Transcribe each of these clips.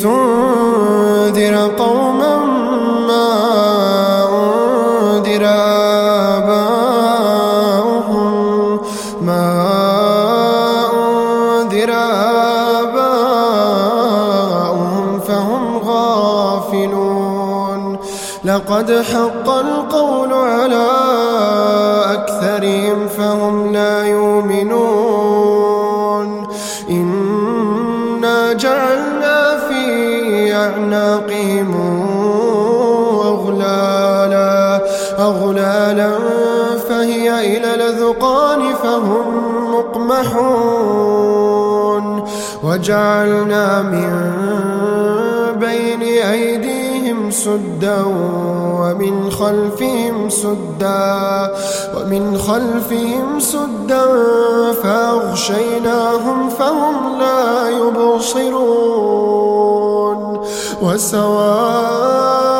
لتنذر قوما ما أنذر آباؤهم ما أنذر آباؤهم فهم غافلون. لقد حق مقمحون وجعلنا من بين أيديهم سدا ومن خلفهم سدا ومن خلفهم سدا فأغشيناهم فهم لا يبصرون. وسواء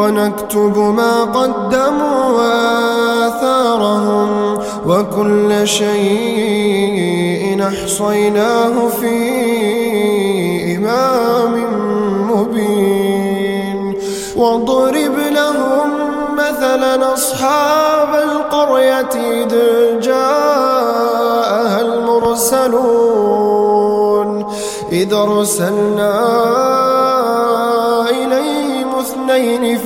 ونكتب ما قدموا وآثارهم وكل شيء أحصيناه في إمام مبين. واضرب لهم مثلا أصحاب القرية إذ جاءها المرسلون. إذ أرسلنا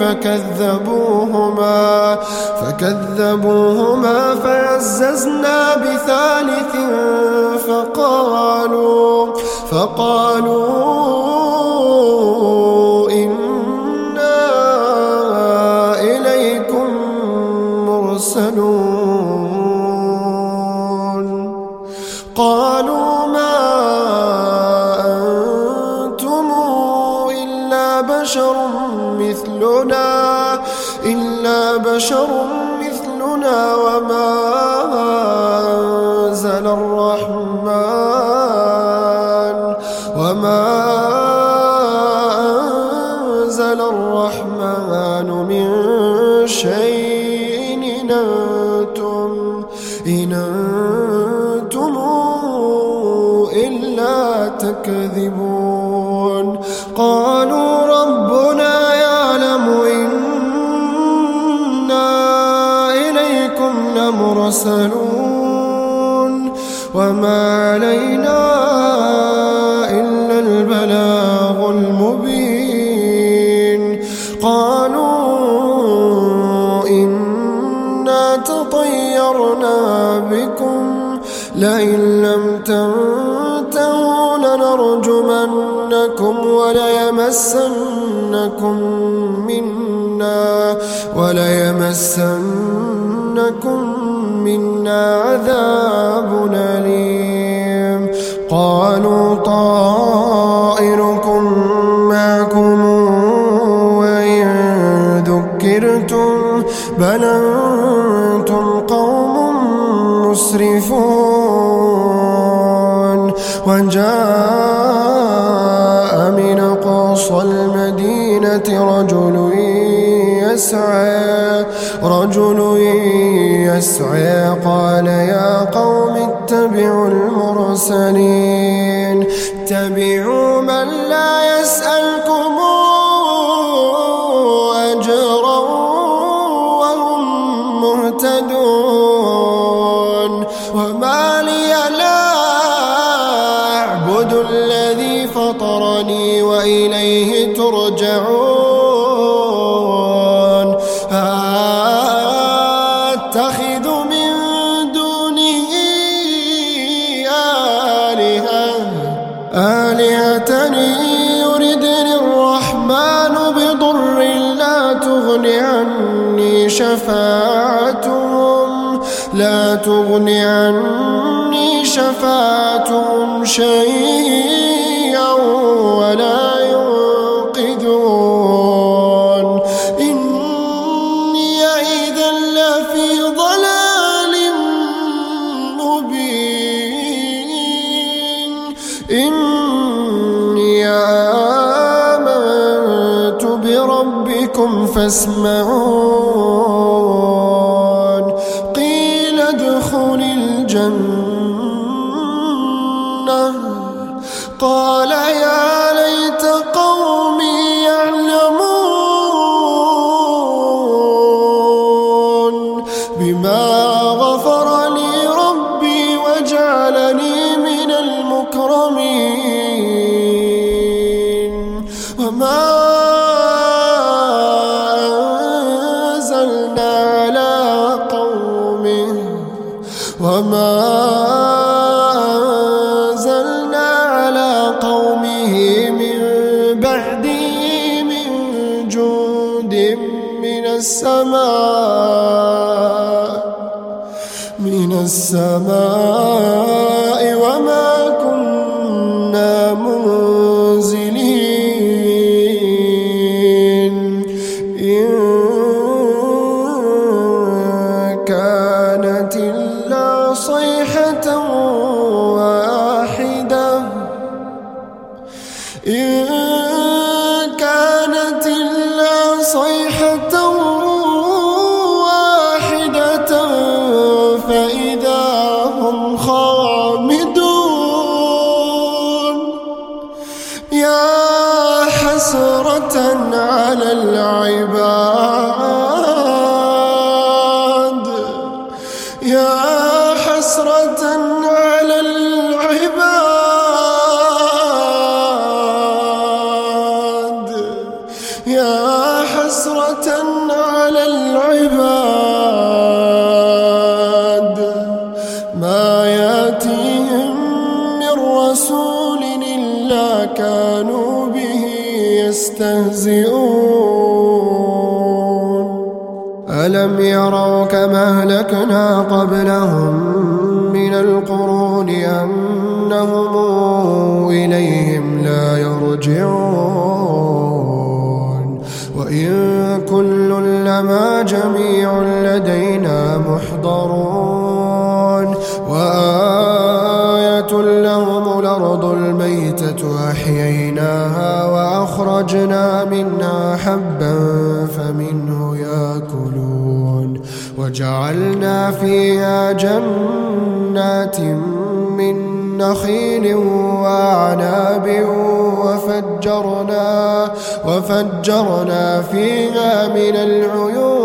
فكذبوهما فكذبوهما فعززنا بثالث فقالوا فقالوا بشر مثلنا وما أنزل الرحمن وما أنزل الرحمن من شيء إن أنتم إن أنتم إلا تكذبون. قالوا لمرسلون وما علينا إلا البلاغ المبين. قالوا إنا تطيرنا بكم لئن لم تنتهوا لنرجمنكم وليمسنكم منا وليمسنكم منا عذاب أليم. قالوا طائركم معكم وإن ذكرتم بل أنتم قوم مسرفون. وجاء من أقصى المدينة رجل يسعى رجل يسعى قال يا قوم اتبعوا المرسلين. اتبعوا عني شفاعتهم. لا تغن عني شفاعتهم شيئا. فاسمعون قيل ادخل الجنة. قال يا ليت السماء من السماء. على العباد. ألم يروا كما أهلكنا قبلهم من القرون أنهم إليهم لا يرجعون وإن كل لما جميع لدينا محضرون وآية لهم الأرض الميتة أحييناها وأخرجنا منها حبا يأكلون وجعلنا فيها جنات من نخيل وأعناب وفجرنا وفجرنا فيها من العيون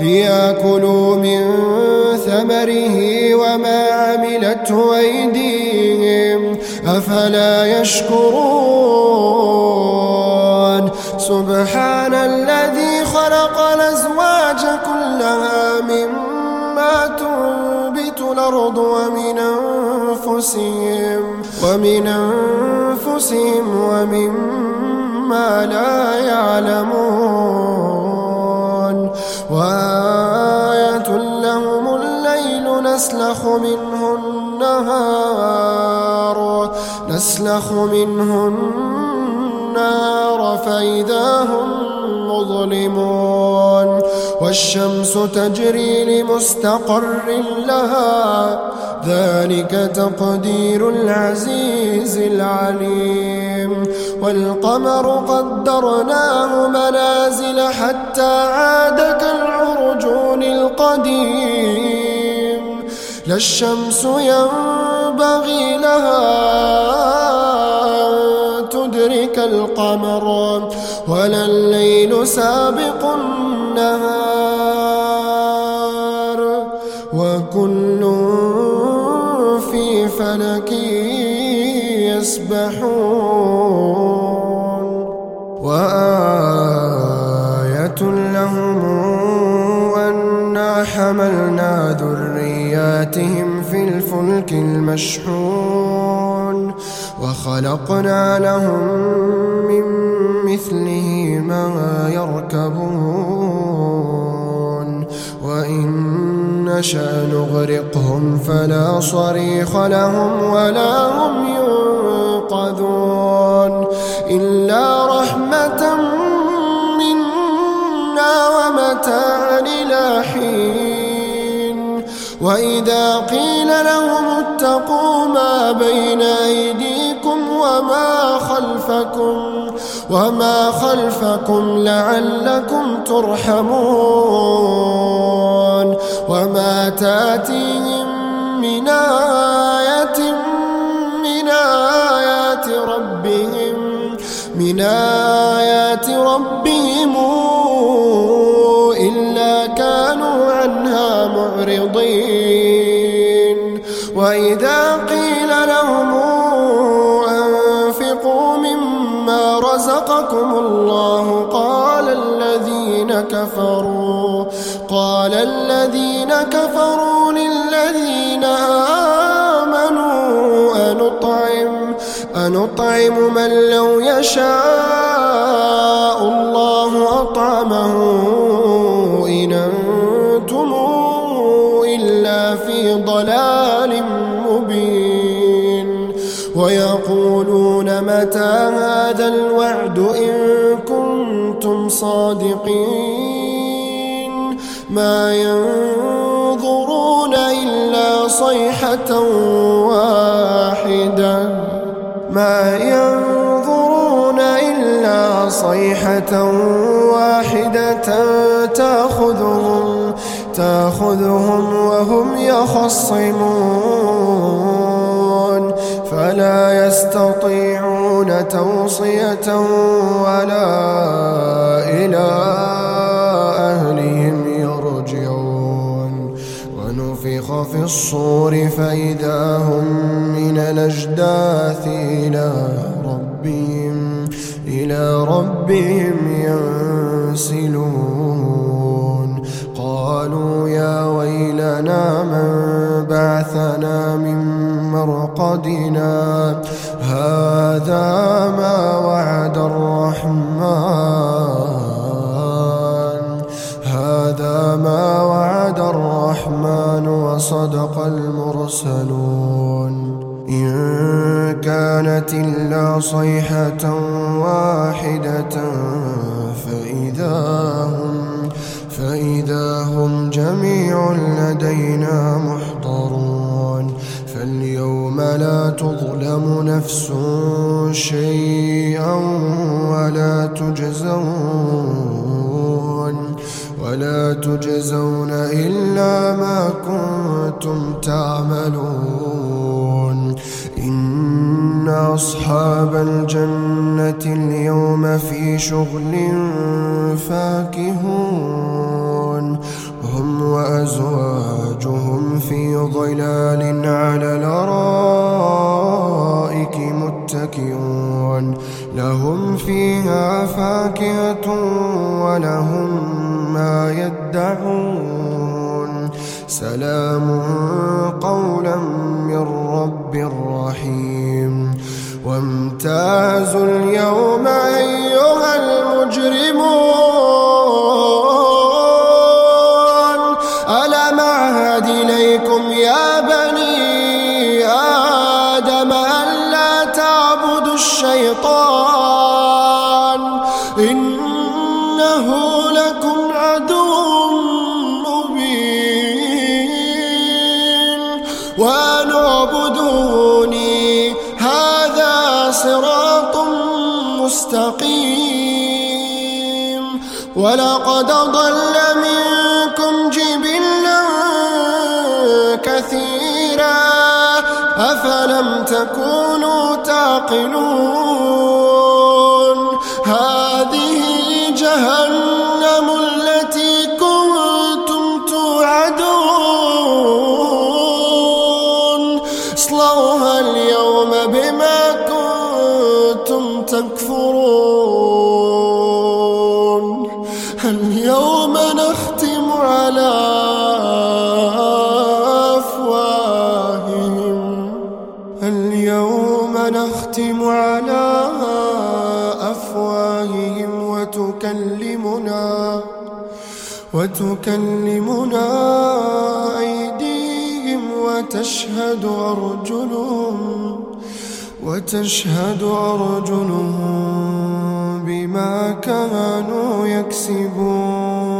ليأكلوا من ثمره وما عملته أيديهم. أفلا يشكرون؟ سبحان الأرض ومن أنفسهم ومن أنفسهم ومما لا يعلمون. وآية لهم الليل نسلخ منه النهار نسلخ منه النار فإذا هم مظلمون. والشمس تجري لمستقر لها. ذلك تقدير العزيز العليم. والقمر قدرناه منازل حتى عاد كالعرجون القديم. لا الشمس ينبغي لها أن تدرك القمر ولا الليل سابق النهار. ذرياتهم في الفلك المشحون وخلقنا لهم من مثله ما يركبون وإن نشأ نغرقهم فلا صريخ لهم ولا هم ينقذون إلا رحمة منا ومتاعا إلى حين. قيل لهم اتقوا ما بين أيديكم وما خلفكم وما خلفكم لعلكم ترحمون وما تأتيهم من آية من آيات ربهم من آيات ربهم الذين كفروا للذين آمنوا أنطعم أنطعم من لو يشاء الله أطعمه إن أنتم إلا في ضلال مبين. ويقولون متى هذا الوعد إن كنتم صادقين؟ ما ينظرون إلا صيحة واحدة. ما ينظرون إلا صيحة واحدة. تأخذهم تأخذهم وهم يخصمون. فلا يستطيعون توصية ولا إلى في الصور فإذا هم من الأجداث إلى ربهم إلى ربهم ينسلون. قالوا يا ويلنا من بعثنا من مرقدنا؟ هذا ما وعد الرحمن. هذا ما وعد وصدق المرسلون. إن كانت إلا صيحة واحدة فإذا هم فإذا هم جميع لدينا محضرون. فاليوم لا تظلم نفس شيئا ولا تجزون ولا تجزون إلا ما كنتم تعملون. إن أصحاب الجنة اليوم في شغل فاكهون. هم وأزواجهم في ظلال على الأرائك متكئون. لهم فيها فاكهة ولهم يدعون. سلام قولا من رب رحيم. وامتازوا اليوم أيها المجرمون. ألم أعهد إليكم يا تعقلون وتكلمنا أيديهم وتشهد أرجلهم وتشهد أرجلهم بما كانوا يكسبون.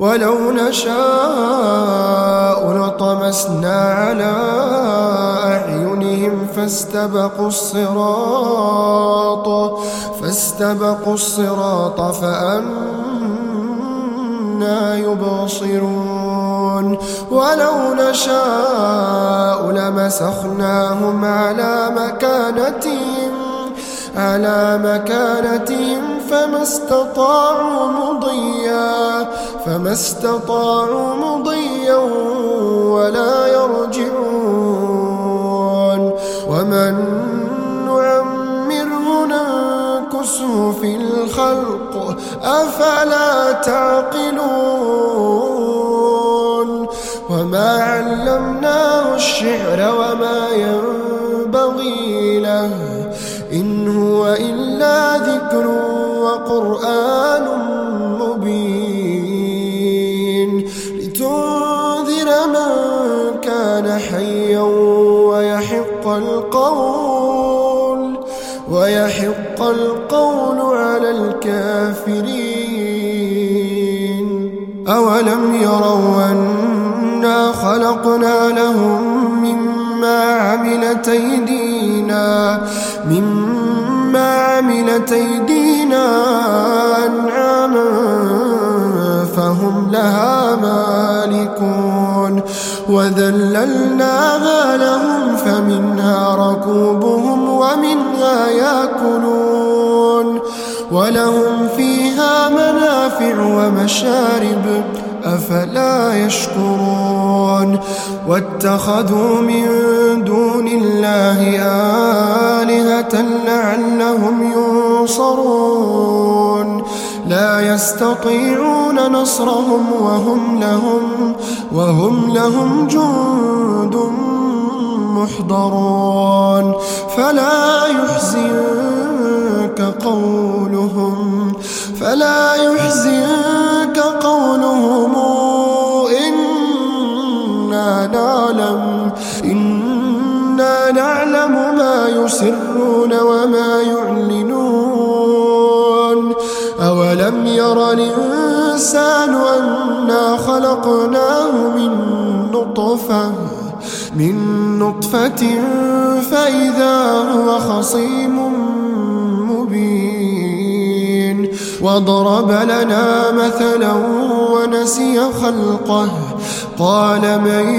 ولو نشاء لطمسنا على أعينهم فاستبقوا الصراط فاستبقوا الصراط فأنا يبصرون. ولو نشاء لمسخناهم على مكانتهم على مكانتهم فما استطاعوا مضيا فما استطاعوا مضيا ولا يرجعون. ننكسه في الخلق أفلا تعقلون؟ وما علمناه الشعر وما ينبغي له إن هو إلا ذكر وقرآن مبين. لتنذر من كان حيا ويحق القول ويحق القول على الكافرين. أولم يروا أنا خلقنا لهم مما عملت أيدينا مما عملت أيدينا أنعاما فهم لها مالكون. وذللناها لهم فمنها ركوبهم ومنها ياكلون. ولهم فيها منافع ومشارب أفلا يشكرون واتخذوا من دون الله آلهة لعلهم ينصرون لا يستطيعون نصرهم وهم لهم وهم لهم جند محضرون فلا يحزنك قولهم فلا يحزنك قولهم. إنا نعلم إنا نعلم ما يسرون وما يعلنون. أولم ير الإنسان أنا خلقناه من نطفة من نطفة فإذا هو خصيم وضرب لنا مثلا ونسي خلقه. قال من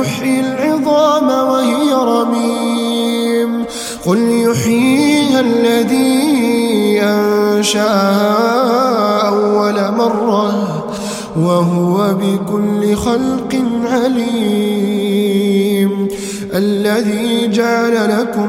يحيي العظام وهي رميم. قل يحييها الذي أنشأها أول مرة وهو بكل خلق عليم. الذي جعل لكم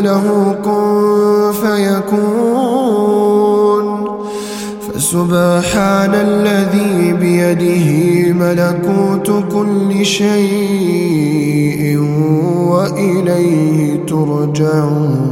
له كن فيكون. فسبحان الذي بيده ملكوت كل شيء وإليه ترجعون.